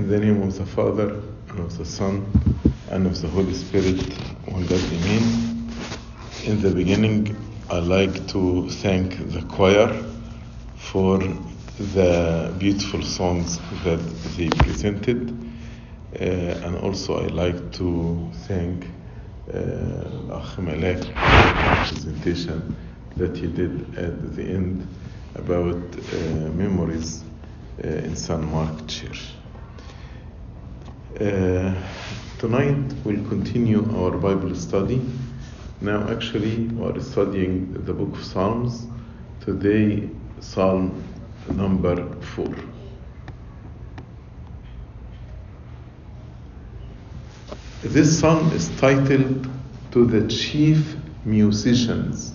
In the name of the Father, and of the Son, and of the Holy Spirit, one God, Amen. In the beginning, I'd like to thank the choir for the beautiful songs that they presented. Uh, and also, I'd like to thank uh, Malek for the presentation that he did at the end about uh, memories uh, in San Mark Church. Uh, tonight we'll continue our Bible study. Now, actually, we are studying the book of Psalms. Today, Psalm number 4. This psalm is titled To the Chief Musicians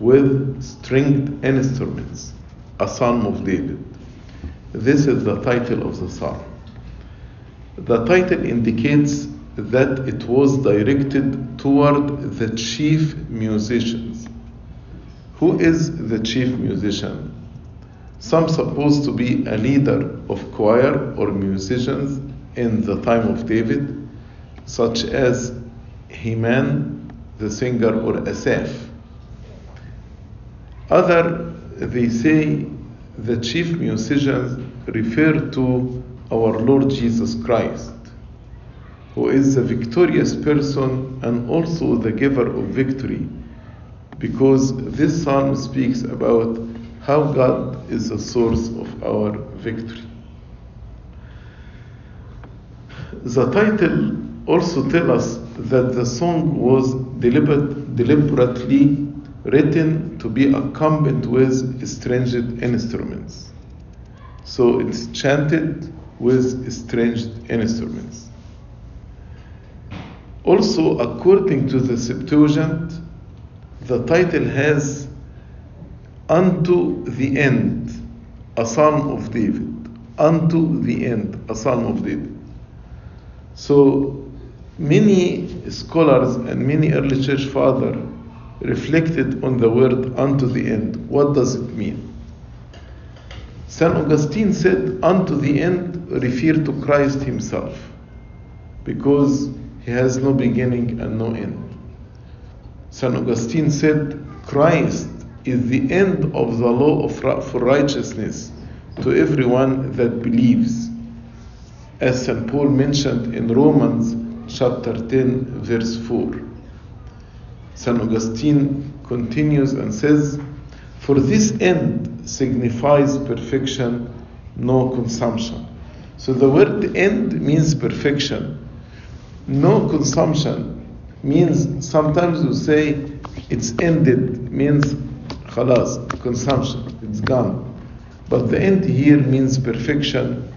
with Stringed Instruments, a Psalm of David. This is the title of the psalm. The title indicates that it was directed toward the chief musicians. Who is the chief musician? Some supposed to be a leader of choir or musicians in the time of David, such as Heman, the singer, or Asaph. Other, they say the chief musicians refer to our Lord Jesus Christ, who is the victorious person and also the giver of victory, because this psalm speaks about how God is the source of our victory. The title also tells us that the song was deliberate, deliberately written to be accompanied with stringed instruments. So it's chanted with stringed instruments. Also, according to the Septuagint, the title has Unto the End, a Psalm of David. Unto the End, a Psalm of David. So, many scholars and many early church fathers reflected on the word unto the end. What does it mean? St. Augustine said, unto the end refer to Christ himself, because he has no beginning and no end. St. Augustine said, Christ is the end of the law of, for righteousness to everyone that believes, as St. Paul mentioned in Romans chapter 10, verse 4. St. Augustine continues and says, For this end signifies perfection, no consumption. So the word end means perfection. No consumption means sometimes you say it's ended, means khalas, consumption, it's gone. But the end here means perfection,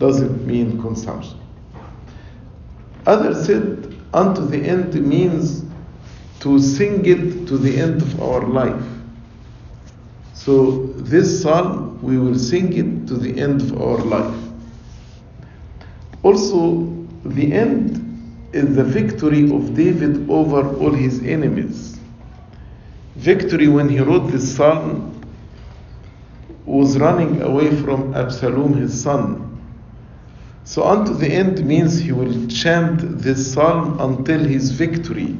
doesn't mean consumption. Others said, unto the end means to sing it to the end of our life. So, this psalm, we will sing it to the end of our life. Also, the end is the victory of David over all his enemies. Victory when he wrote this psalm was running away from Absalom, his son. So, unto the end means he will chant this psalm until his victory.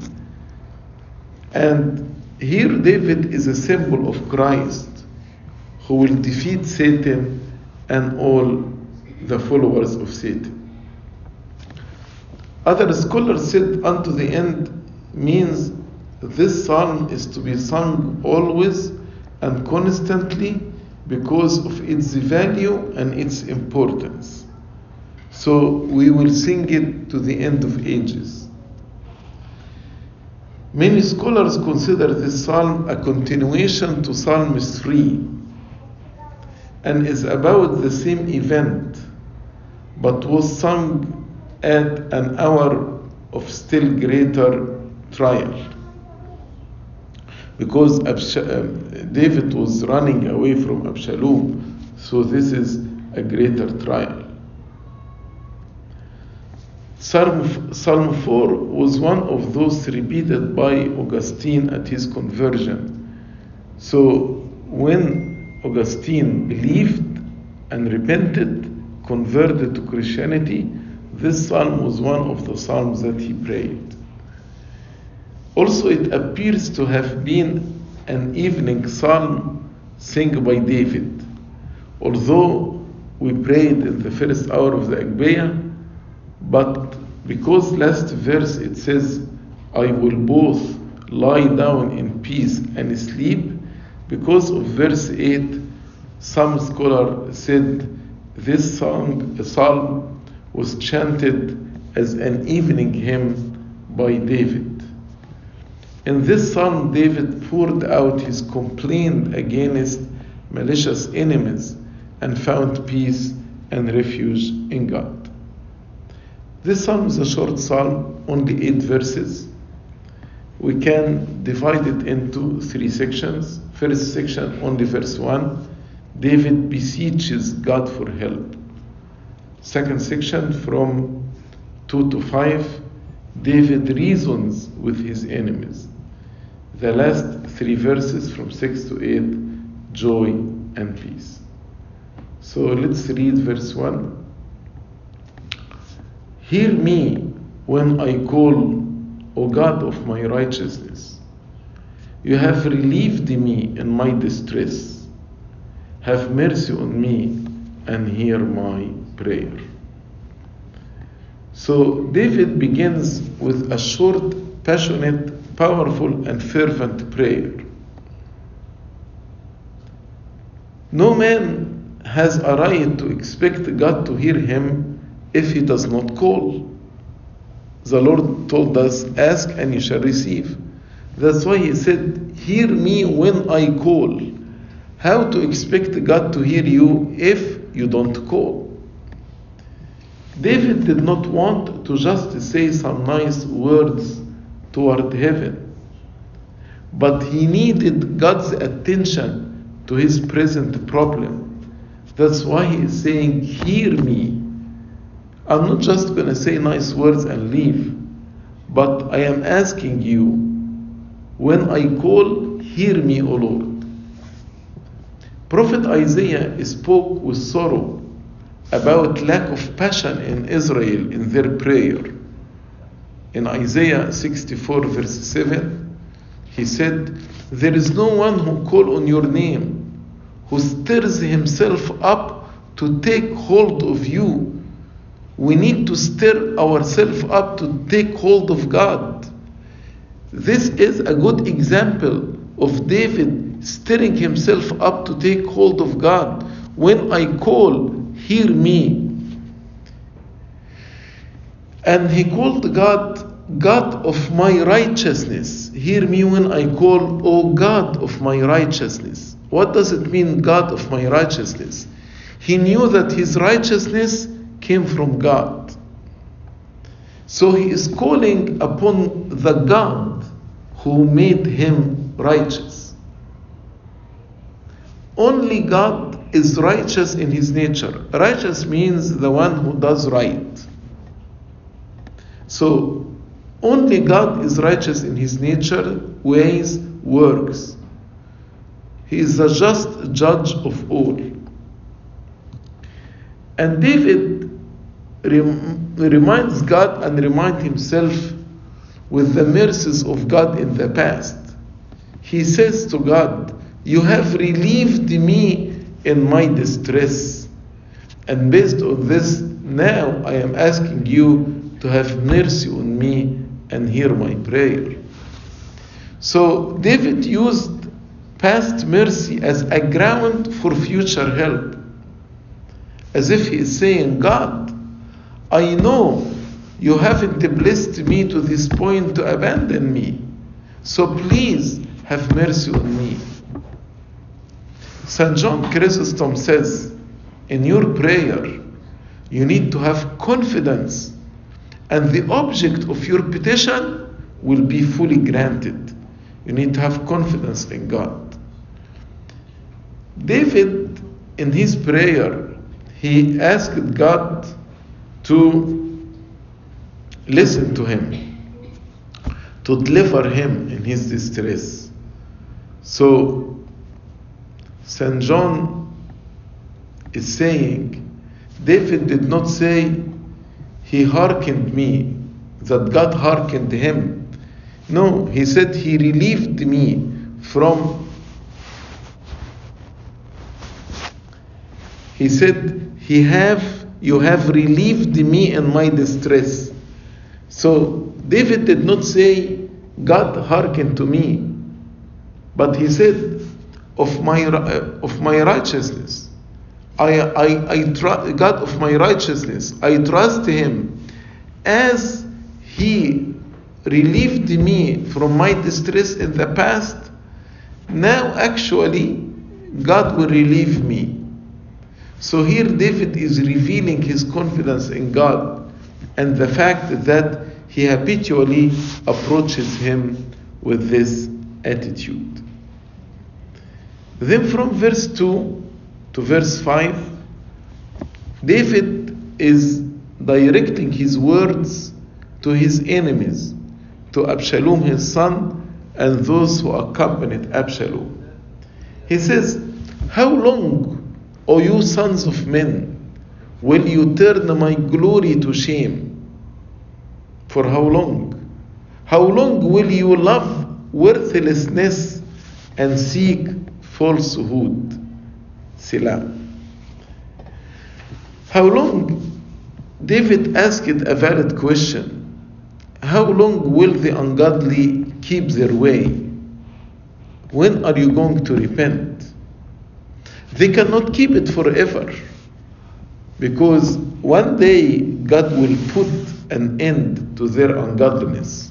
And here, David is a symbol of Christ who will defeat Satan and all the followers of Satan. Other scholars said, unto the end means this psalm is to be sung always and constantly because of its value and its importance. So we will sing it to the end of ages. Many scholars consider this psalm a continuation to Psalm 3 and is about the same event but was sung at an hour of still greater trial. Because um, David was running away from Absalom, so this is a greater trial. Psalm, Psalm 4 was one of those repeated by Augustine at his conversion. So when Augustine believed and repented, converted to Christianity, this psalm was one of the psalms that he prayed. Also, it appears to have been an evening psalm sung by David. Although we prayed in the first hour of the Agpeya, but because last verse it says, I will both lie down in peace and sleep, because of verse 8, some scholar said this song, psalm was chanted as an evening hymn by David. In this psalm, David poured out his complaint against malicious enemies and found peace and refuge in God. This psalm is a short psalm, only eight verses. We can divide it into three sections. First section, only verse 1, David beseeches God for help. Second section, from 2 to 5, David reasons with his enemies. The last three verses, from 6 to 8, joy and peace. So let's read verse 1. Hear me when I call, O God of my righteousness. You have relieved me in my distress. Have mercy on me and hear my prayer. So David begins with a short, passionate, powerful, and fervent prayer. No man has a right to expect God to hear him if he does not call. The Lord told us, Ask and you shall receive. That's why he said, Hear me when I call. How to expect God to hear you if you don't call? David did not want to just say some nice words toward heaven, but he needed God's attention to his present problem. That's why he is saying, Hear me. I'm not just going to say nice words and leave, but I am asking you, when I call, hear me, O Lord. Prophet Isaiah spoke with sorrow about lack of passion in Israel in their prayer. In Isaiah 64, verse 7, he said, There is no one who call on your name, who stirs himself up to take hold of you. We need to stir ourselves up to take hold of God. This is a good example of David stirring himself up to take hold of God. When I call, hear me. And he called God, God of my righteousness. Hear me when I call, O God of my righteousness. What does it mean, God of my righteousness? He knew that his righteousness came from God. So he is calling upon the God who made him righteous. Only God is righteous in his nature. Righteous means the one who does right. So, only God is righteous in his nature, ways, works. He is the just judge of all. And David rem- reminds God and reminds himself with the mercies of God in the past. He says to God, You have relieved me in my distress. And based on this, now I am asking you to have mercy on me and hear my prayer. So David used past mercy as a ground for future help. As if he is saying, God, I know you haven't blessed me to this point to abandon me. So please have mercy on me. St. John Chrysostom says, in your prayer, you need to have confidence, and the object of your petition will be fully granted. You need to have confidence in God. David, in his prayer, he asked God to listen to him, to deliver him in his distress. So, St. John is saying, David did not say, He hearkened me, that God hearkened him. No, he said, He relieved me from. He said, He have, you have relieved me in my distress. So David did not say, God hearkened to me, but he said, of my, uh, of my righteousness. I, I, I tr- God of my righteousness, I trust Him as He relieved me from my distress in the past. Now, actually, God will relieve me. So here, David is revealing his confidence in God and the fact that he habitually approaches Him with this attitude. Then, from verse 2 to verse 5, David is directing his words to his enemies, to Absalom his son, and those who accompanied Absalom. He says, How long, O you sons of men, will you turn my glory to shame? For how long? How long will you love worthlessness and seek falsehood? Selah. How long? David asked a valid question. How long will the ungodly keep their way? When are you going to repent? They cannot keep it forever. Because one day God will put an end to their ungodliness.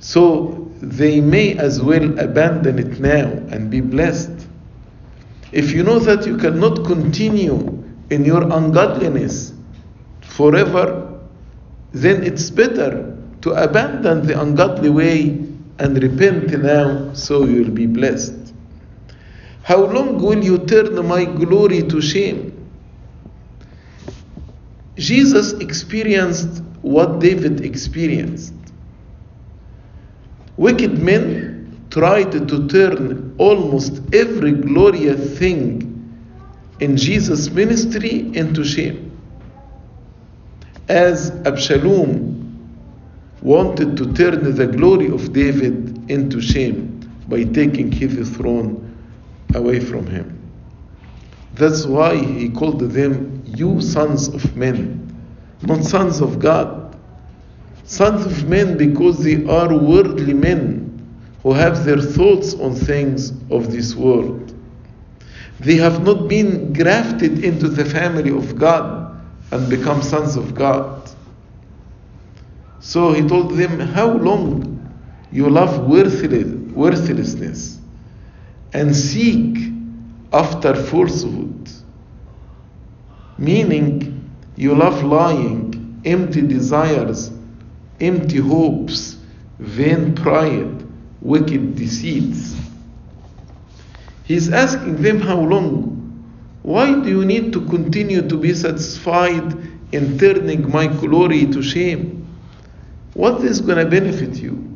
So they may as well abandon it now and be blessed. If you know that you cannot continue in your ungodliness forever, then it's better to abandon the ungodly way and repent now so you'll be blessed. How long will you turn my glory to shame? Jesus experienced what David experienced. Wicked men tried to turn almost every glorious thing in Jesus' ministry into shame. As Absalom wanted to turn the glory of David into shame by taking his throne away from him. That's why he called them you sons of men, not sons of God. Sons of men because they are worldly men who have their thoughts on things of this world. They have not been grafted into the family of God and become sons of God. So he told them, How long you love worthlessness and seek after falsehood? Meaning, you love lying, empty desires, empty hopes, vain pride, wicked deceits. He's asking them how long? Why do you need to continue to be satisfied in turning my glory to shame? What is going to benefit you?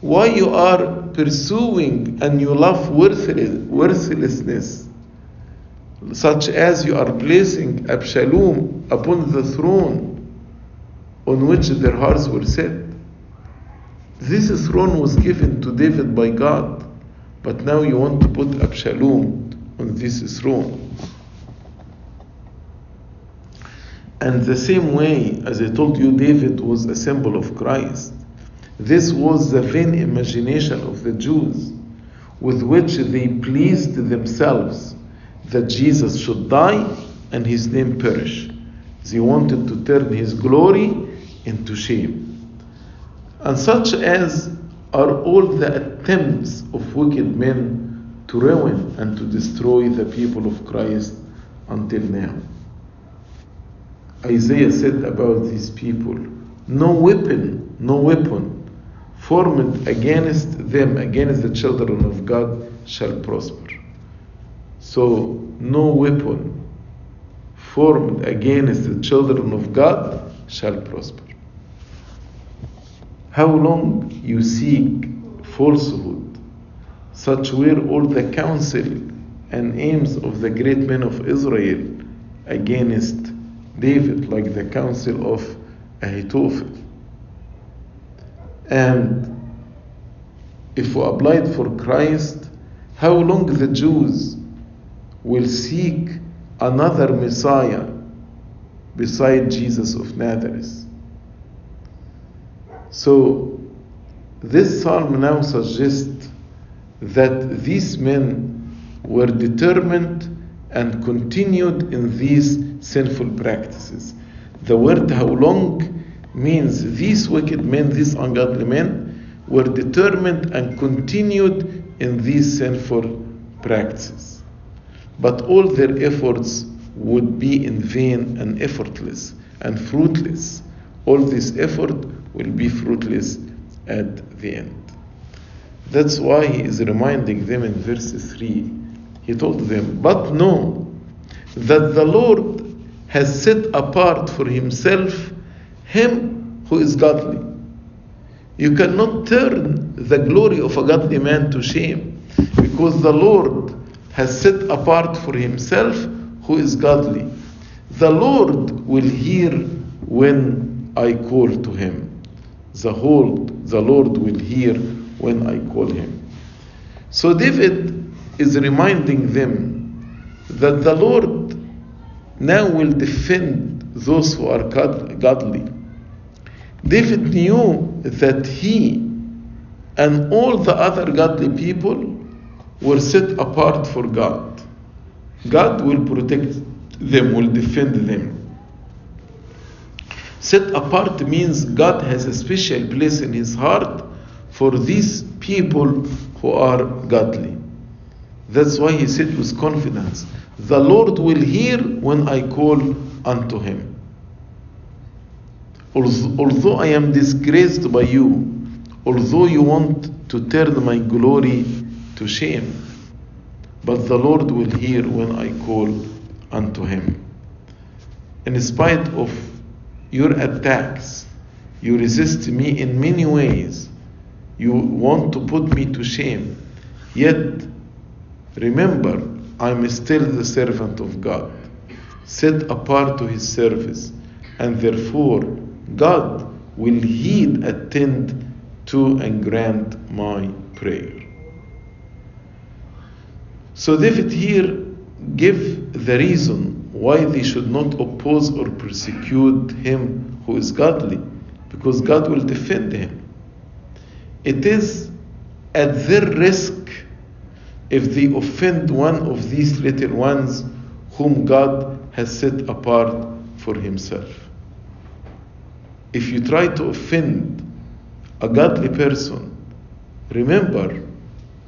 Why you are pursuing and you love worthlessness, such as you are placing Absalom upon the throne on which their hearts were set. This throne was given to David by God. But now you want to put Absalom on this throne. And the same way, as I told you, David was a symbol of Christ. This was the vain imagination of the Jews with which they pleased themselves that Jesus should die and his name perish. They wanted to turn his glory into shame. And such as are all the attempts of wicked men to ruin and to destroy the people of Christ until now. Isaiah said about these people, No weapon, no weapon formed against them, against the children of God, shall prosper. So, no weapon formed against the children of God shall prosper. How long you seek falsehood, such were all the counsel and aims of the great men of Israel against David, like the counsel of Ahithophel. And if we applied for Christ, how long the Jews will seek another Messiah beside Jesus of Nazareth. So, this psalm now suggests that these men were determined and continued in these sinful practices. The word how long means these wicked men, these ungodly men, were determined and continued in these sinful practices. But all their efforts would be in vain and effortless and fruitless. All this effort will be fruitless at the end. That's why he is reminding them in verse 3. He told them, But know that the Lord has set apart for himself him who is godly. You cannot turn the glory of a godly man to shame because the Lord has set apart for himself who is godly. The Lord will hear when I call to him. The whole, the Lord will hear when I call him. So David is reminding them that the Lord now will defend those who are godly. David knew that he and all the other godly people were set apart for God. God will protect them, will defend them. Set apart means God has a special place in his heart for these people who are godly. That's why he said with confidence, The Lord will hear when I call unto him. Although I am disgraced by you, although you want to turn my glory to shame, but the Lord will hear when I call unto him. In spite of your attacks, you resist me in many ways. You want to put me to shame. Yet, remember, I'm still the servant of God, set apart to his service, and therefore God will heed, attend to, and grant my prayer. So David here give the reason why they should not oppose or persecute him who is godly, because God will defend him. It is at their risk if they offend one of these little ones whom God has set apart for himself. If you try to offend a godly person, remember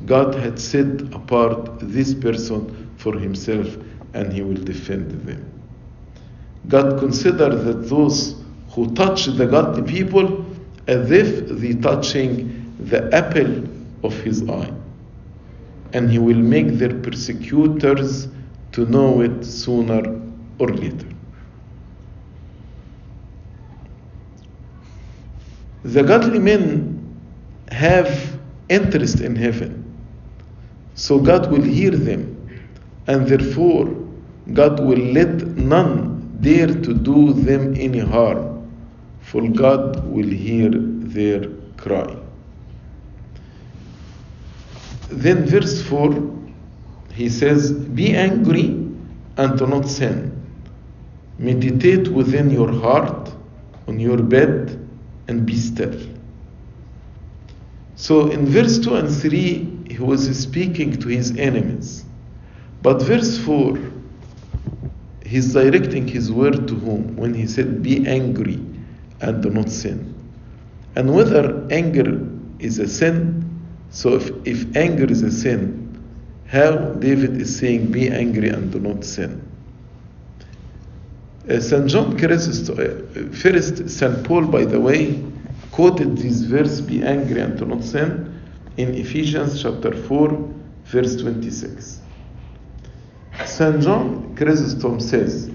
God had set apart this person for himself and he will defend them. God considers that those who touch the godly people as if they touching the apple of his eye. And he will make their persecutors to know it sooner or later. The godly men have interest in heaven. So God will hear them, and therefore God will let none dare to do them any harm, for God will hear their cry. Then, verse 4, he says, Be angry and do not sin. Meditate within your heart, on your bed, and be still. So, in verse 2 and 3, he was speaking to his enemies. But verse 4, he's directing his word to whom? When he said, Be angry and do not sin. And whether anger is a sin, so if, if anger is a sin, how David is saying, Be angry and do not sin. Uh, St. John Chrysostom, uh, first, St. Paul, by the way, quoted this verse, Be angry and do not sin, in Ephesians chapter 4, verse 26. St. John Chrysostom says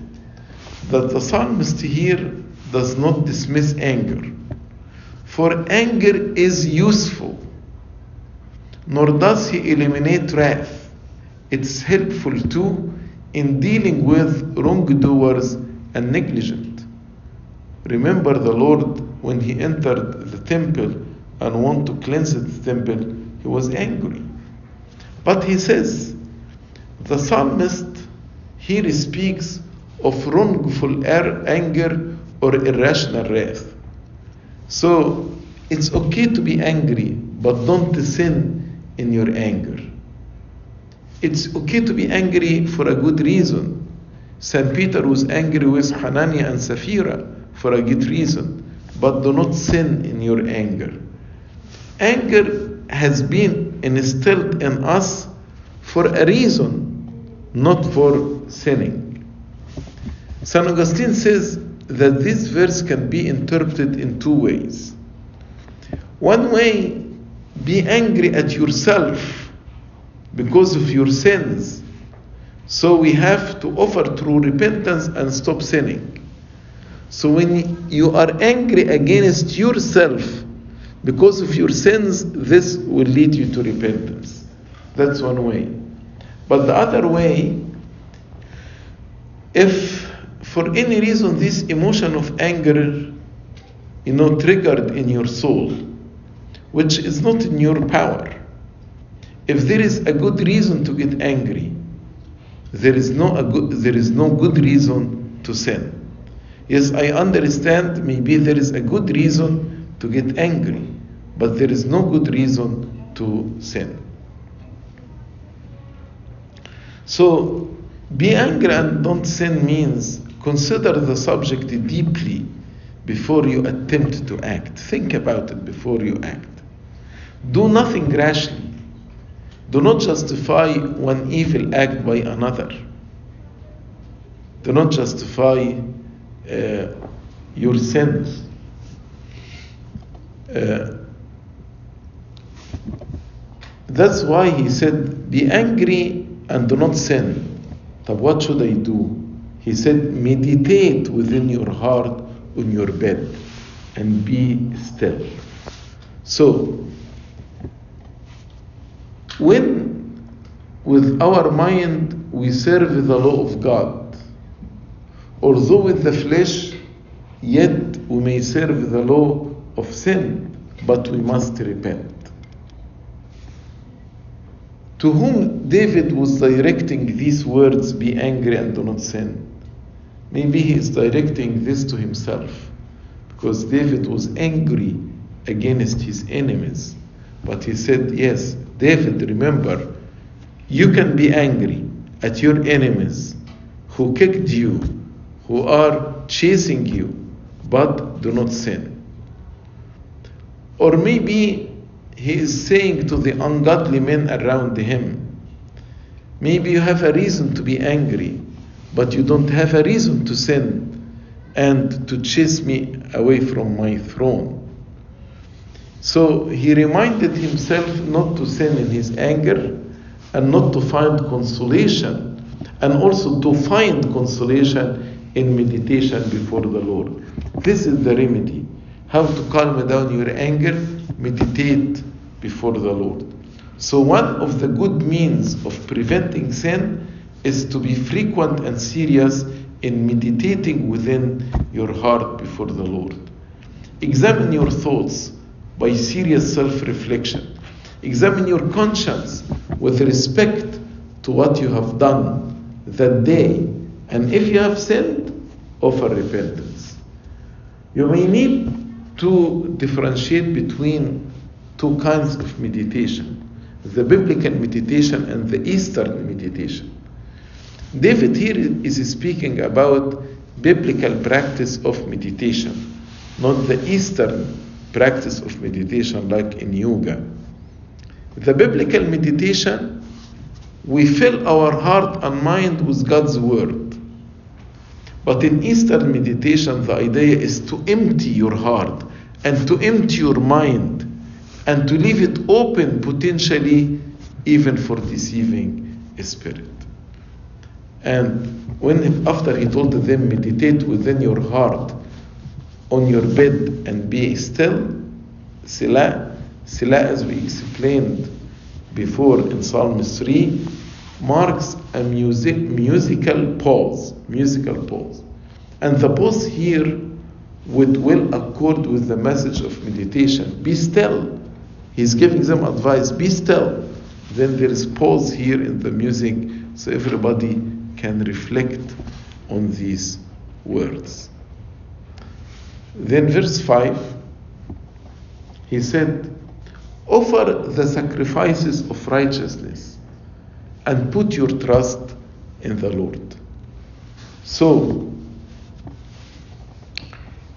that the psalmist here does not dismiss anger, for anger is useful, nor does he eliminate wrath. It's helpful too, in dealing with wrongdoers and negligent. Remember the Lord when he entered the temple and wanted to cleanse the temple, he was angry. But he says, the psalmist here speaks of wrongful er-, anger or irrational wrath. So it's okay to be angry, but don't sin in your anger. It's okay to be angry for a good reason. St. Peter was angry with Hananiah and Sapphira for a good reason, but do not sin in your anger. Anger has been instilled in us for a reason, not for sinning. St. Augustine says that this verse can be interpreted in two ways. One way, be angry at yourself because of your sins. So we have to offer true repentance and stop sinning. So when you are angry against yourself because of your sins, this will lead you to repentance. That's one way. But the other way, if for any reason this emotion of anger, you know, triggered in your soul, which is not in your power, if there is a good reason to get angry, there is no good, there is no good reason to sin. Yes, I understand maybe there is a good reason to get angry, but there is no good reason to sin. So, be angry and don't sin means consider the subject deeply before you attempt to act. Think about it before you act. Do nothing rashly. Do not justify one evil act by another. Do not justify uh, your sins. Uh, that's why he said, Be angry and do not sin. But what should I do? He said, Meditate within your heart on your bed and be still. So, when with our mind we serve the law of God, although with the flesh, yet we may serve the law of sin, but we must repent. To whom David was directing these words, be angry and do not sin. Maybe he is directing this to himself, because David was angry against his enemies. But he said, Yes, David, remember, you can be angry at your enemies who kicked you, who are chasing you, but do not sin. Or maybe he is saying to the ungodly men around him, maybe you have a reason to be angry, but you don't have a reason to sin and to chase me away from my throne. So he reminded himself not to sin in his anger and not to find consolation, and also to find consolation in meditation before the Lord. This is the remedy. How to calm down your anger? Meditate before the Lord. So, one of the good means of preventing sin is to be frequent and serious in meditating within your heart before the Lord. Examine your thoughts by serious self reflection. Examine your conscience with respect to what you have done that day. And if you have sinned, offer repentance. You may need to differentiate between two kinds of meditation the biblical meditation and the Eastern meditation. David here is speaking about biblical practice of meditation, not the Eastern practice of meditation like in yoga. The biblical meditation, we fill our heart and mind with God's word. But in Eastern meditation, the idea is to empty your heart and to empty your mind and to leave it open potentially even for deceiving a spirit. And when after he told them, meditate within your heart on your bed and be still, Selah, Selah as we explained before in Psalm 3, marks a music, musical pause, musical pause. And the pause here would well accord with the message of meditation. Be still. He's giving them advice. Be still. Then there is pause here in the music so everybody can reflect on these words. Then verse 5, he said, Offer the sacrifices of righteousness and put your trust in the Lord. So,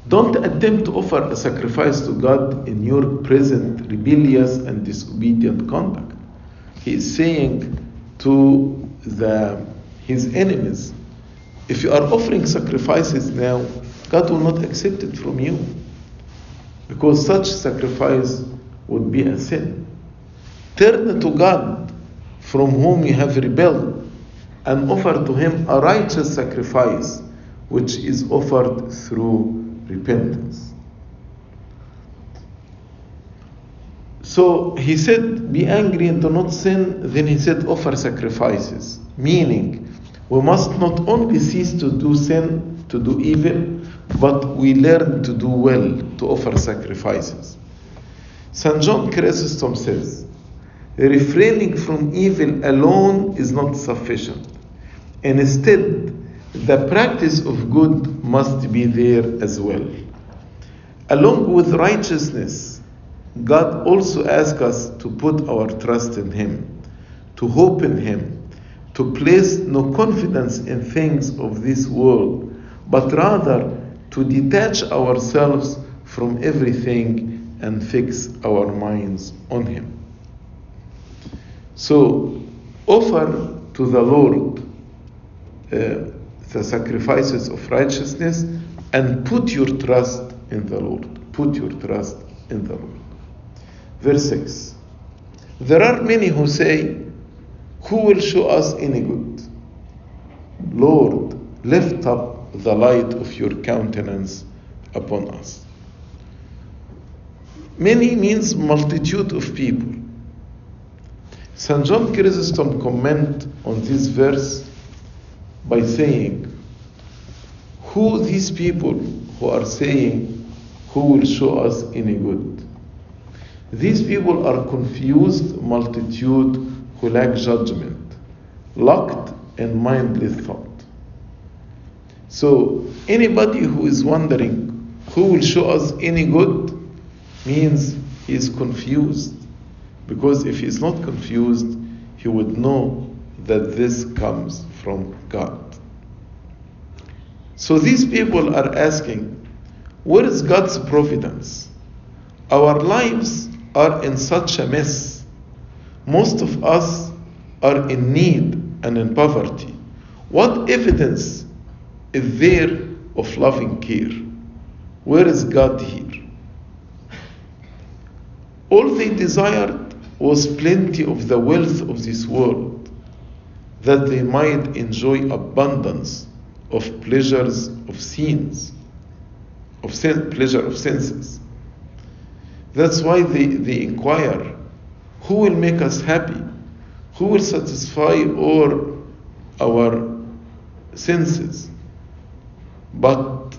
don't attempt to offer a sacrifice to God in your present rebellious and disobedient conduct. He is saying to the, his enemies, if you are offering sacrifices now, God will not accept it from you. Because such sacrifice would be a sin. Turn to God from whom you have rebelled and offer to him a righteous sacrifice which is offered through repentance. So he said, Be angry and do not sin. Then he said, Offer sacrifices. Meaning, we must not only cease to do sin, to do evil, but we learn to do well, to offer sacrifices. St. John Chrysostom says, refraining from evil alone is not sufficient. Instead, the practice of good must be there as well. Along with righteousness, God also asks us to put our trust in Him, to hope in Him, to place no confidence in things of this world, but rather to detach ourselves from everything and fix our minds on Him. So, offer to the Lord uh, the sacrifices of righteousness and put your trust in the Lord. Put your trust in the Lord. Verse 6 There are many who say, Who will show us any good? Lord, lift up the light of your countenance upon us. Many means multitude of people. St. John Chrysostom comment on this verse by saying, Who these people who are saying, Who will show us any good? These people are confused multitude who lack judgment, locked in mindless thought. So, anybody who is wondering who will show us any good means he is confused. Because if he is not confused, he would know that this comes from God. So these people are asking, where is God's providence? Our lives are in such a mess. Most of us are in need and in poverty. What evidence is there of loving care? Where is God here? All they desired was plenty of the wealth of this world, that they might enjoy abundance of pleasures of scenes, of sen- pleasure of senses. That's why they, they inquire who will make us happy? Who will satisfy all our senses? But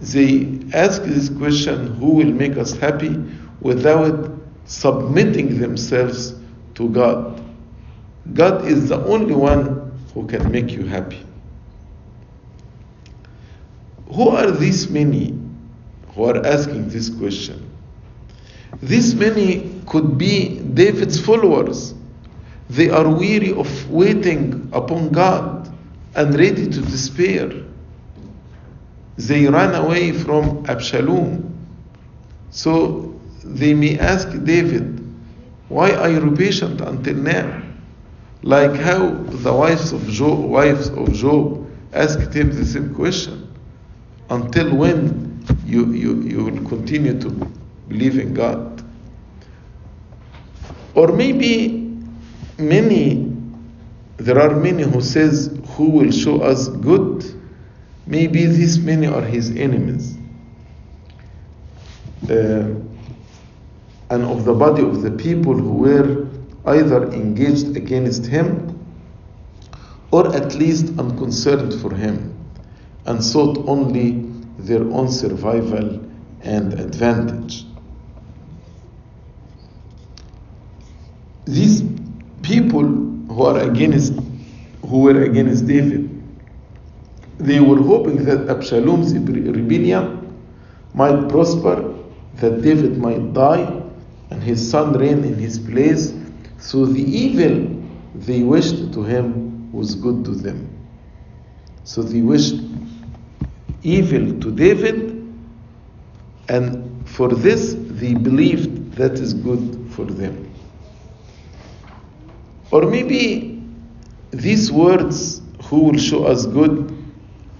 they ask this question who will make us happy without submitting themselves to God. God is the only one who can make you happy. Who are these many who are asking this question? These many could be David's followers. They are weary of waiting upon God and ready to despair. They ran away from Absalom. So they may ask David, Why are you patient until now? Like how the wives of Job, wives of Job asked him the same question. Until when you, you, you will continue to believe in God? Or maybe many, there are many who says, who will show us good? Maybe these many are his enemies. Uh, and of the body of the people who were either engaged against him or at least unconcerned for him and sought only their own survival and advantage. These people who are against who were against David, they were hoping that Absalom's rebellion might prosper, that David might die, and his son reign in his place. So the evil they wished to him was good to them. So they wished evil to David, and for this they believed that is good for them. Or maybe these words, who will show us good,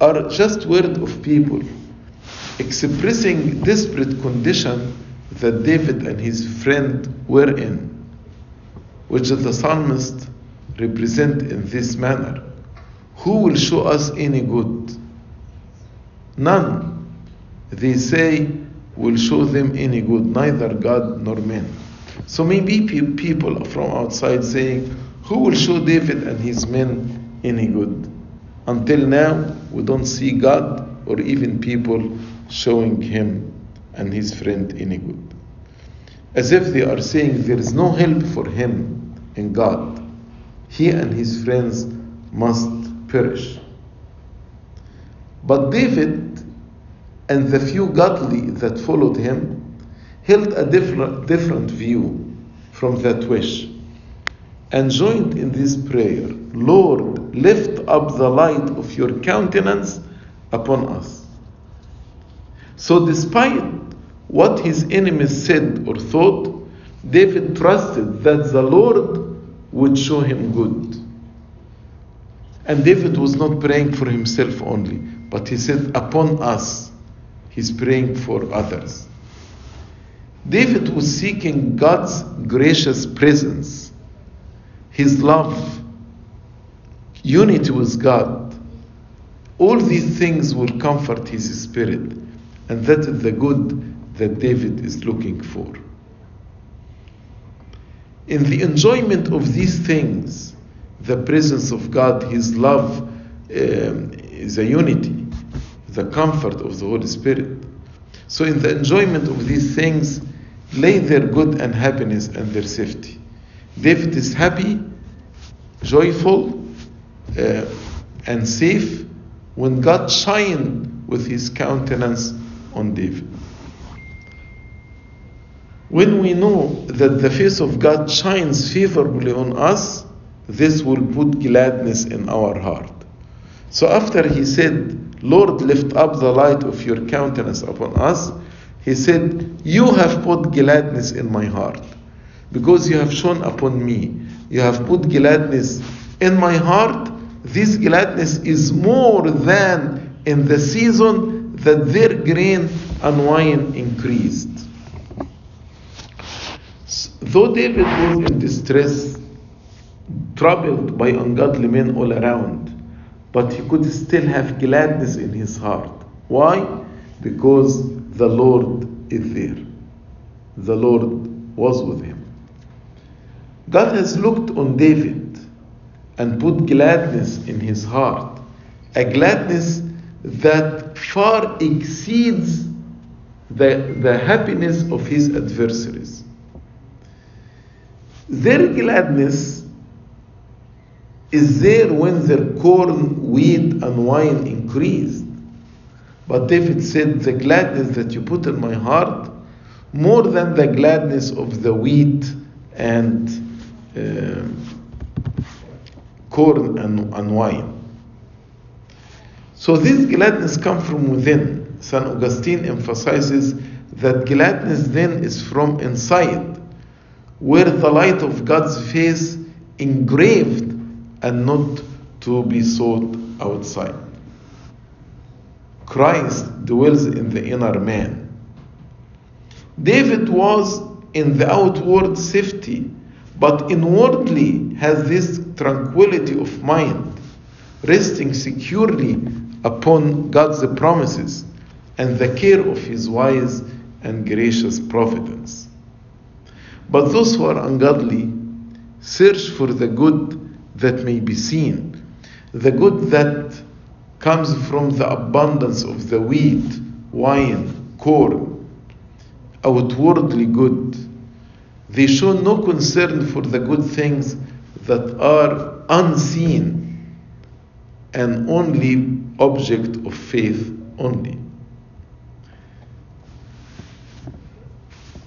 are just words of people expressing desperate condition that David and his friend were in, which the psalmist represent in this manner. Who will show us any good? None. They say will show them any good, neither God nor men. So maybe people from outside saying, Who will show David and his men any good? Until now, we don't see God or even people showing him and his friend any good. As if they are saying there is no help for him in God. He and his friends must perish. But David and the few godly that followed him held a different, different view from that wish and joined in this prayer Lord, lift up the light of your countenance upon us. So, despite what his enemies said or thought, David trusted that the Lord would show him good. And David was not praying for himself only, but he said, Upon us, he's praying for others. David was seeking God's gracious presence, his love, unity with God. All these things will comfort his spirit, and that is the good that David is looking for. In the enjoyment of these things, the presence of God, His love, um, the unity, the comfort of the Holy Spirit. So, in the enjoyment of these things, lay their good and happiness and their safety. David is happy, joyful, uh, and safe when God shine with his countenance on David. When we know that the face of God shines favorably on us, this will put gladness in our heart. So after he said, Lord, lift up the light of your countenance upon us, he said, You have put gladness in my heart because you have shone upon me. You have put gladness in my heart. This gladness is more than in the season that their grain and wine increased. Though David was in distress, troubled by ungodly men all around, but he could still have gladness in his heart. Why? Because the Lord is there. The Lord was with him. God has looked on David and put gladness in his heart, a gladness that far exceeds the, the happiness of his adversaries. Their gladness is there when their corn, wheat, and wine increased. But David said, The gladness that you put in my heart, more than the gladness of the wheat and uh, corn and, and wine. So this gladness comes from within. St. Augustine emphasizes that gladness then is from inside, where the light of God's face engraved and not to be sought outside. Christ dwells in the inner man. David was in the outward safety, but inwardly has this tranquility of mind, resting securely upon God's promises and the care of his wise and gracious providence. But those who are ungodly, search for the good that may be seen, the good that comes from the abundance of the wheat, wine, corn, outwardly good. They show no concern for the good things that are unseen and only object of faith only.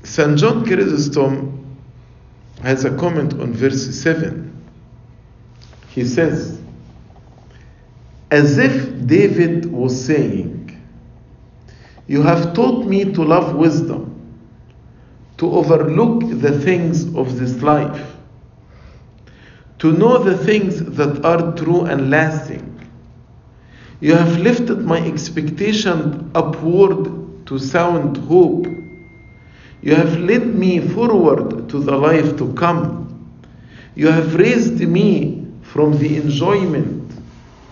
St. John Chrysostom has a comment on verse 7. He says, as if David was saying, You have taught me to love wisdom, to overlook the things of this life, to know the things that are true and lasting. You have lifted my expectation upward to sound hope. You have led me forward to the life to come. You have raised me from the enjoyment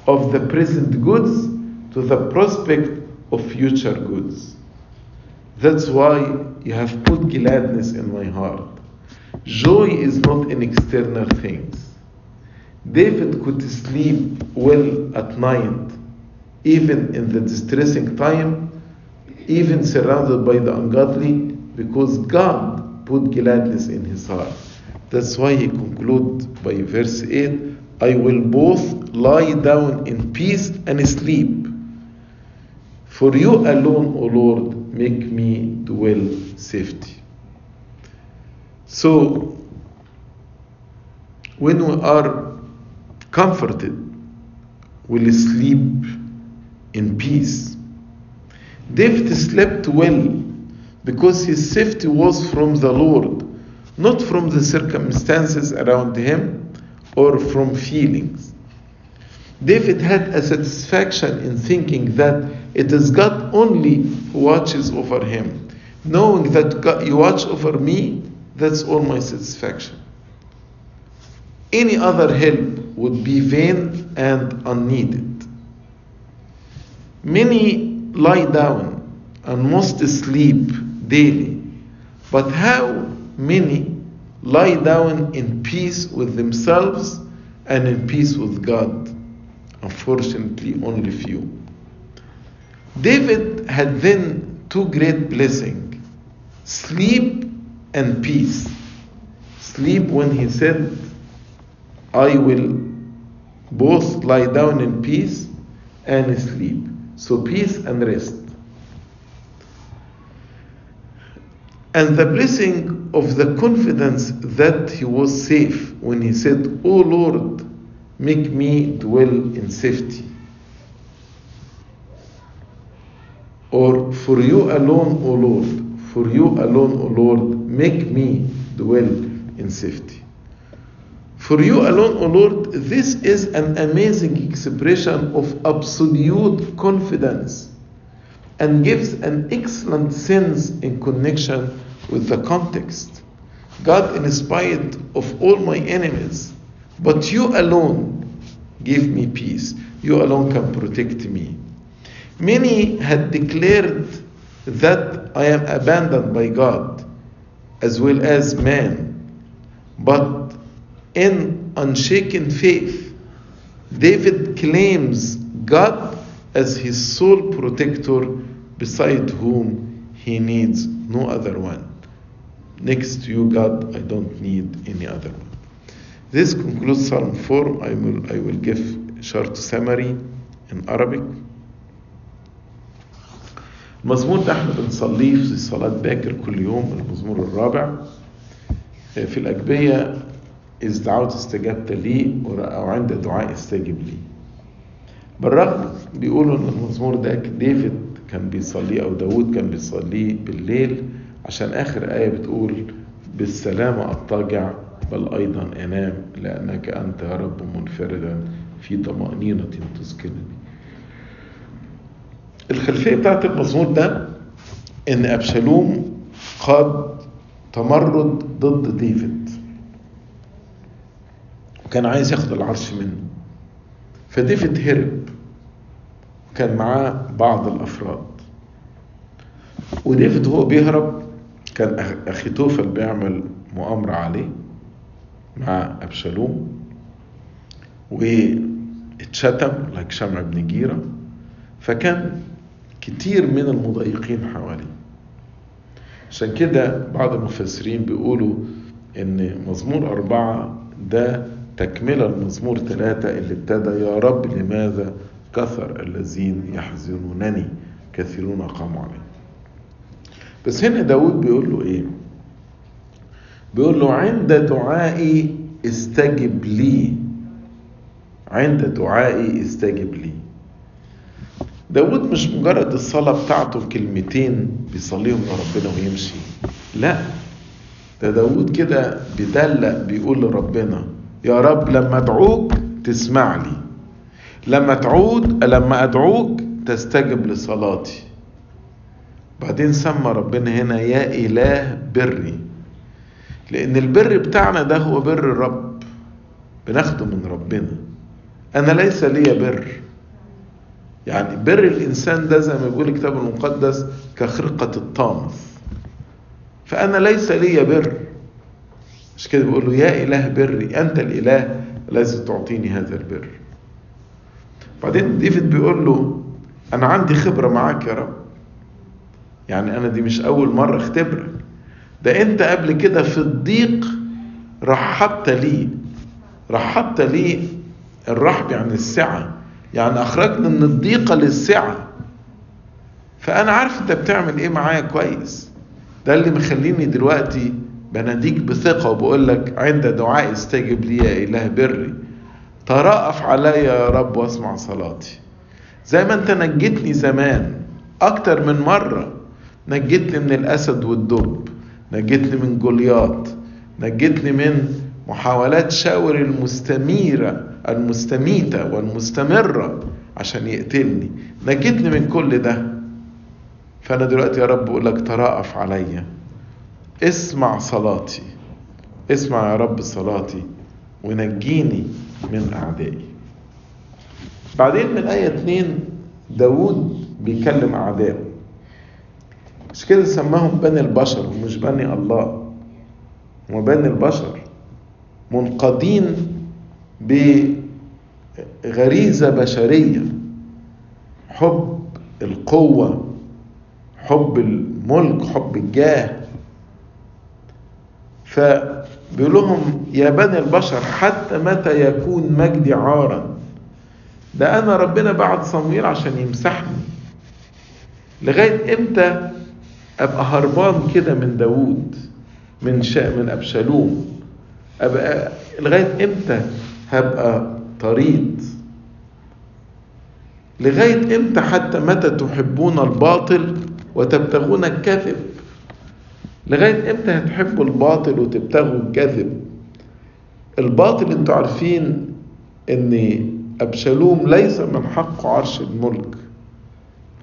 of the present goods to the prospect of future goods. That's why you have put gladness in my heart. Joy is not in external things. David could sleep well at night, even in the distressing time, even surrounded by the ungodly, because God put gladness in his heart. That's why he concludes by verse 8 I will both lie down in peace and sleep. For you alone, O Lord, make me dwell safety. So, when we are comforted, we'll sleep in peace. David slept well because his safety was from the Lord, not from the circumstances around him or from feelings. David had a satisfaction in thinking that it is God only who watches over him. Knowing that God, you watch over me, that's all my satisfaction. Any other help would be vain and unneeded. Many lie down and must sleep daily, but how many lie down in peace with themselves and in peace with God? Unfortunately, only few. David had then two great blessings sleep and peace. Sleep when he said, I will both lie down in peace and sleep. So, peace and rest. And the blessing of the confidence that he was safe when he said, O Lord, make me dwell in safety. Or, for you alone, O Lord, for you alone, O Lord, make me dwell in safety. For you alone, O Lord, this is an amazing expression of absolute confidence and gives an excellent sense in connection with the context. God, in spite of all my enemies, but you alone give me peace. You alone can protect me. Many had declared that I am abandoned by God as well as man, but in unshaken faith, David claims God as his sole protector beside whom he needs no other one. Next to you, God, I don't need any other one. This concludes Psalm 4. I will, I will give short summary in Arabic. المزمور ده احنا بنصليه في صلاة باكر كل يوم المزمور الرابع في الأجبية إذ دعوت استجبت لي أو عند دعاء استجب لي. بالرغم بيقولوا إن المزمور ده ديفيد كان بيصليه أو داود كان بيصليه بالليل عشان آخر آية بتقول بالسلامة اضطجع بل أيضا أنام لأنك أنت يا رب منفردا في طمأنينة تسكنني. الخلفية بتاعت المزمور ده إن أبشالوم قاد تمرد ضد ديفيد. وكان عايز ياخد العرش منه. فديفيد هرب كان معاه بعض الأفراد. وديفيد هو بيهرب كان اخيتوفل بيعمل مؤامرة عليه مع أبشالوم واتشتم لايك شمع بن جيرة. فكان كتير من المضايقين حواليه. عشان كده بعض المفسرين بيقولوا إن مزمور أربعة ده تكملة لمزمور ثلاثة اللي ابتدى يا رب لماذا كثر الذين يحزنونني؟ كثيرون قاموا علي بس هنا داود بيقول له إيه؟ بيقول له عند دعائي استجب لي. عند دعائي استجب لي. داود مش مجرد الصلاة بتاعته كلمتين بيصليهم لربنا ويمشي. لا ده داود كده بيدلق بيقول لربنا يا رب لما أدعوك تسمع لي. لما تعود لما أدعوك تستجب لصلاتي. بعدين سمى ربنا هنا يا إله بري. لأن البر بتاعنا ده هو بر الرب. بناخده من ربنا. أنا ليس لي بر. يعني بر الإنسان ده زي ما بيقول الكتاب المقدس كخرقة الطامس فأنا ليس لي بر. مش كده بيقول له يا إله بري أنت الإله الذي تعطيني هذا البر. بعدين ديفيد بيقول له أنا عندي خبرة معاك يا رب. يعني أنا دي مش أول مرة أختبرك. ده أنت قبل كده في الضيق رحبت لي رحبت لي الرحب يعني السعة. يعني اخرجنا من الضيقه للسعة. فأنا عارف أنت بتعمل إيه معايا كويس. ده اللي مخليني دلوقتي بناديك بثقة وبقول لك عند دعائي استجب لي يا إله بري. ترأف عليا يا رب واسمع صلاتي. زي ما أنت نجيتني زمان أكتر من مرة نجيتني من الأسد والدب نجيتني من جولياط نجيتني من محاولات شاور المستميرة المستميتة والمستمرة عشان يقتلني. نجيتني من كل ده. فأنا دلوقتي يا رب أقول لك ترأف عليا اسمع صلاتي اسمع يا رب صلاتي ونجيني من أعدائي. بعدين من آية 2 داود بيكلم أعدائه مش كده سماهم بني البشر ومش بني الله؟ هم بني البشر منقادين بغريزة بشرية. حب القوة حب الملك حب الجاه فبيقول لهم يا بني البشر حتى متى يكون مجدي عارا؟ ده أنا ربنا بعد صمويل عشان يمسحني. لغاية إمتى أبقى هربان كده من داوود من شا من أبشالوم؟ أبقى لغاية إمتى هبقى طريد؟ لغاية إمتى حتى متى تحبون الباطل وتبتغون الكذب لغاية إمتى هتحبوا الباطل وتبتغوا الكذب الباطل أنتوا عارفين إن أبشالوم ليس من حقه عرش الملك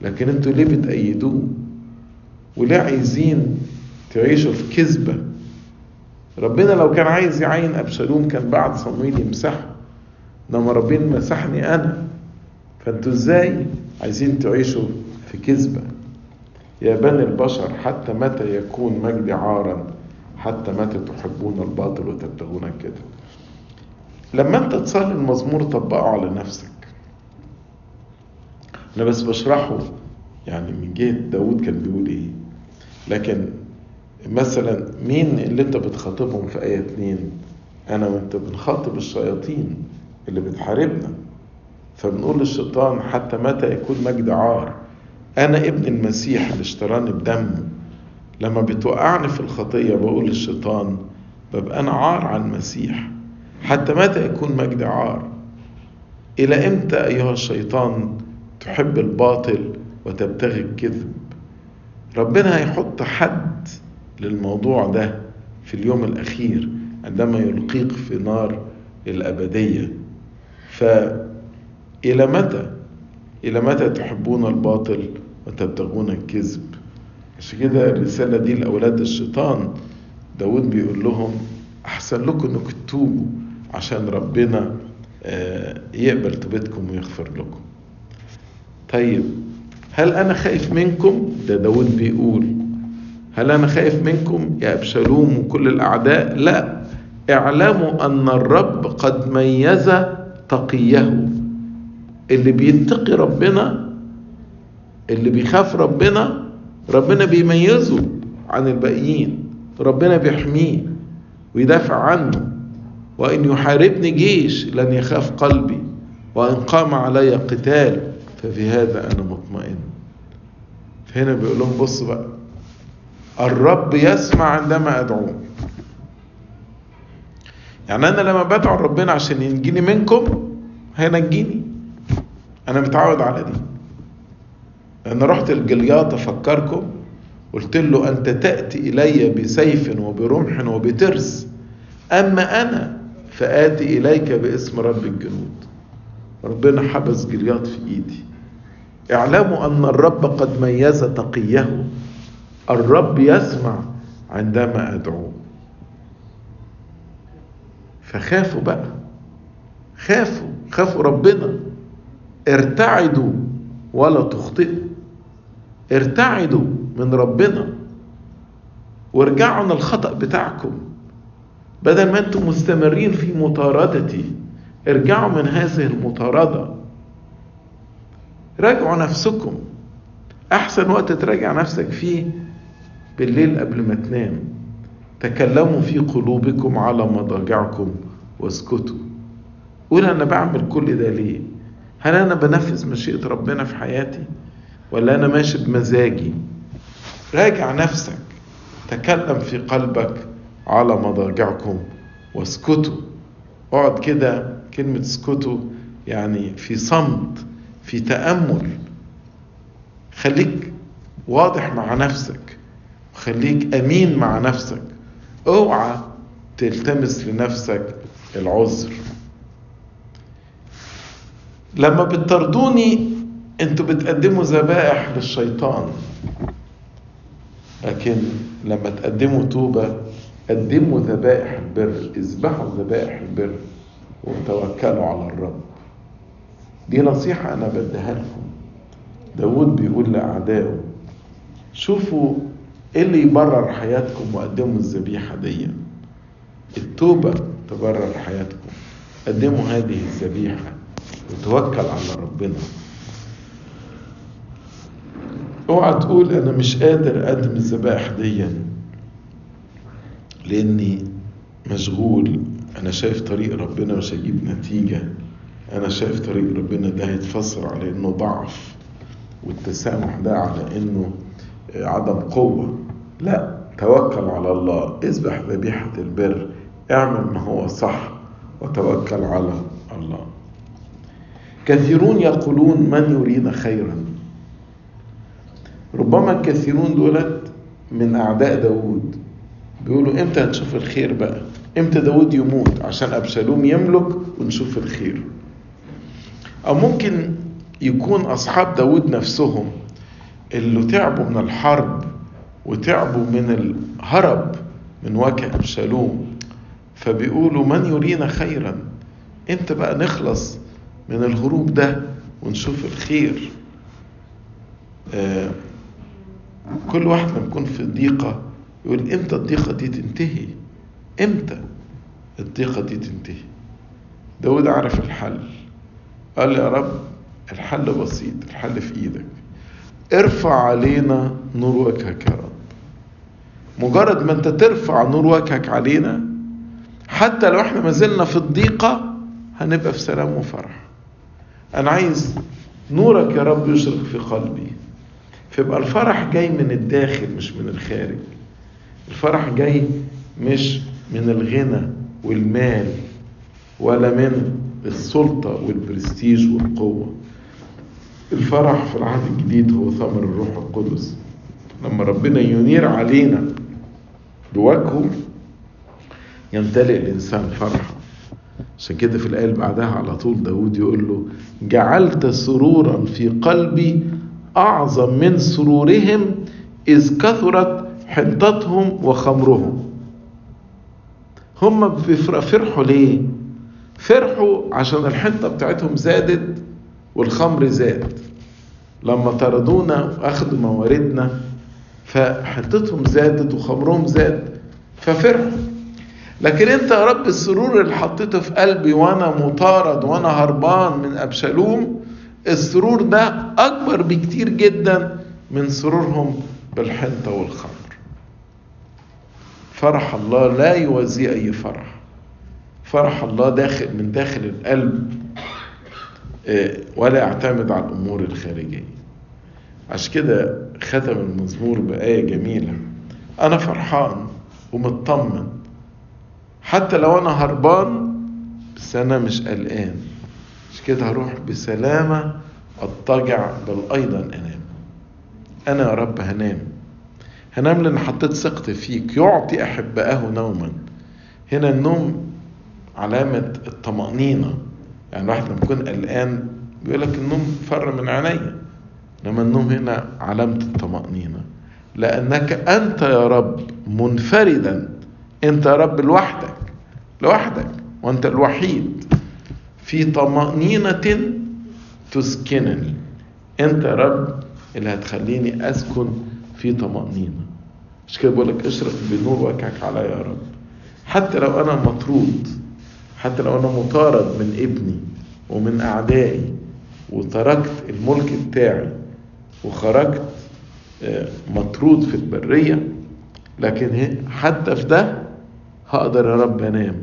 لكن أنتوا ليه بتأيدوه؟ وليه عايزين تعيشوا في كذبة؟ ربنا لو كان عايز يعين أبشالوم كان بعد صمويل يمسحه. إنما ربنا مسحني أنا. فانتوا إزاي عايزين تعيشوا في كذبة؟ يا بني البشر حتى متى يكون مجدي عارا؟ حتى متى تحبون الباطل وتبتغون الكذب؟ لما انت تصلي المزمور طبقه على نفسك. أنا بس بشرحه يعني من جهة داود كان بيقول إيه؟ لكن مثلا مين اللي انت بتخاطبهم في آية اتنين؟ أنا وانت بنخاطب الشياطين اللي بتحاربنا. فبنقول للشيطان حتى متى يكون مجد عار؟ أنا ابن المسيح اللي اشتراني بدمه لما بتوقعني في الخطية بقول للشيطان ببقى أنا عار عن المسيح حتى متى يكون مجد عار؟ إلى إمتى أيها الشيطان تحب الباطل وتبتغي الكذب؟ ربنا هيحط حد للموضوع ده في اليوم الأخير عندما يلقيك في نار الأبدية. فإلى متى؟ إلى متى تحبون الباطل؟ وتبتغون الكذب. عشان كده الرسالة دي لأولاد الشيطان داود بيقول لهم أحسن لكم إنكم تتوبوا عشان ربنا يقبل توبتكم ويغفر لكم. طيب هل أنا خايف منكم؟ ده داود بيقول. هل أنا خايف منكم؟ يا أبشالوم وكل الأعداء؟ لا. اعلموا أن الرب قد ميز تقيه اللي بيتقي ربنا اللي بيخاف ربنا ربنا بيميزه عن الباقيين ربنا بيحميه ويدافع عنه. وإن يحاربني جيش لن يخاف قلبي وإن قام علي قتال ففي هذا أنا مطمئن. فهنا بيقول لهم بص بقى الرب يسمع عندما أدعوه يعني أنا لما بدعو ربنا عشان ينجيني منكم هينجيني. أنا متعود على دي. أنا رحت الجلياط أفكركم قلت له أنت تأتي إلي بسيف وبرمح وبترس أما أنا فآتي إليك باسم رب الجنود. ربنا حبس جلياط في إيدي. اعلموا أن الرب قد ميز تقيه. الرب يسمع عندما أدعوه. فخافوا بقى. خافوا خافوا ربنا. ارتعدوا ولا تخطئوا. ارتعدوا من ربنا وارجعوا عن الخطأ بتاعكم. بدل ما أنتم مستمرين في مطاردتي ارجعوا من هذه المطاردة. راجعوا نفسكم. أحسن وقت تراجع نفسك فيه بالليل قبل ما تنام. تكلموا في قلوبكم على مضاجعكم واسكتوا. قول أنا بعمل كل ده ليه؟ هل أنا بنفذ مشيئة ربنا في حياتي؟ ولا أنا ماشي بمزاجي. راجع نفسك. تكلم في قلبك على مضاجعكم واسكتوا. اقعد كده كلمة اسكتوا يعني في صمت في تأمل. خليك واضح مع نفسك. خليك أمين مع نفسك. اوعى تلتمس لنفسك العذر. لما بتطردوني أنتوا بتقدموا ذبائح للشيطان. لكن لما تقدموا توبة قدموا ذبائح البر اذبحوا ذبائح البر وتوكلوا على الرب. دي نصيحة أنا بديها لكم. داود بيقول لأعدائه شوفوا إيه اللي يبرر حياتكم وقدموا الذبيحة دي. التوبة تبرر حياتكم. قدموا هذه الذبيحة وتوكل على ربنا. أوعى تقول أنا مش قادر أقدم الذبائح دي لأني مشغول. أنا شايف طريق ربنا مش هجيب نتيجة. أنا شايف طريق ربنا ده هيتفسر على إنه ضعف والتسامح ده على إنه عدم قوة. لا توكل على الله. اذبح ذبيحة البر. اعمل ما هو صح وتوكل على الله. كثيرون يقولون من يريد خيرا؟ ربما الكثيرون دولت من أعداء داود بيقولوا إمتى هنشوف الخير بقى؟ إمتى داود يموت عشان أبشالوم يملك ونشوف الخير؟ أو ممكن يكون أصحاب داود نفسهم اللي تعبوا من الحرب وتعبوا من الهرب من وجه أبشالوم فبيقولوا من يرينا خيرا؟ إمتى بقى نخلص من الهروب ده ونشوف الخير؟ آه كل واحد لما يكون في ضيقة يقول إمتى الضيقة دي تنتهي؟ إمتى الضيقة دي تنتهي؟ داود عرف الحل. قال يا رب الحل بسيط الحل في إيدك. ارفع علينا نور وجهك يا رب. مجرد ما أنت ترفع نور وجهك علينا حتى لو إحنا ما زلنا في الضيقة هنبقى في سلام وفرح. أنا عايز نورك يا رب يشرق في قلبي. فيبقى الفرح جاي من الداخل مش من الخارج. الفرح جاي مش من الغنى والمال ولا من السلطة والبرستيج والقوة. الفرح في العهد الجديد هو ثمر الروح القدس. لما ربنا ينير علينا بوجهه يمتلئ الإنسان فرحة. عشان كده في الآية اللي بعدها على طول داود يقول له جعلت سرورا في قلبي أعظم من سرورهم إذ كثرت حنطتهم وخمرهم. هم فرحوا ليه؟ فرحوا عشان الحنطة بتاعتهم زادت والخمر زاد. لما طردونا وأخدوا مواردنا فحنطتهم زادت وخمرهم زاد ففرحوا. لكن أنت يا رب السرور اللي حطيته في قلبي وأنا مطارد وأنا هربان من أبشالوم السرور ده أكبر بكتير جدا من سرورهم بالحنطة والخمر. فرح الله لا يوازيه أي فرح. فرح الله داخل من داخل القلب ولا يعتمد على الأمور الخارجية. عشان كده ختم المزمور بآية جميلة. أنا فرحان ومطمن. حتى لو أنا هربان بس أنا مش قلقان. كده هروح بسلامة أضطجع بل أيضا أنام. أنا يا رب هنام. هنام لأن حطيت ثقتي فيك. يعطي أحبائه نوما. هنا النوم علامة الطمأنينة. يعني الواحد لما يكون قلقان بيقول لك النوم فر من عينيا. إنما النوم هنا علامة الطمأنينة. لأنك أنت يا رب منفردا. أنت يا رب لوحدك. لوحدك. وأنت الوحيد. في طمأنينة تسكنني. أنت يا رب اللي هتخليني أسكن في طمأنينة. مش كده بقول لك اشرق بنور وجهك عليا يا رب. حتى لو أنا مطرود حتى لو أنا مطارد من ابني ومن أعدائي وتركت الملك بتاعي وخرجت مطرود في البرية لكن حتى في ده هقدر يا رب أنام.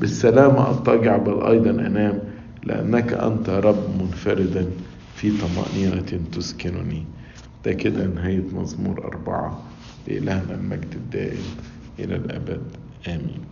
بالسلامة أضطجع بل أيضا أنام. لأنك أنت رب منفردا في طمأنينة تسكنني. ده كده نهاية مزمور أربعة لإلهنا المجد الدائم إلى الأبد. آمين.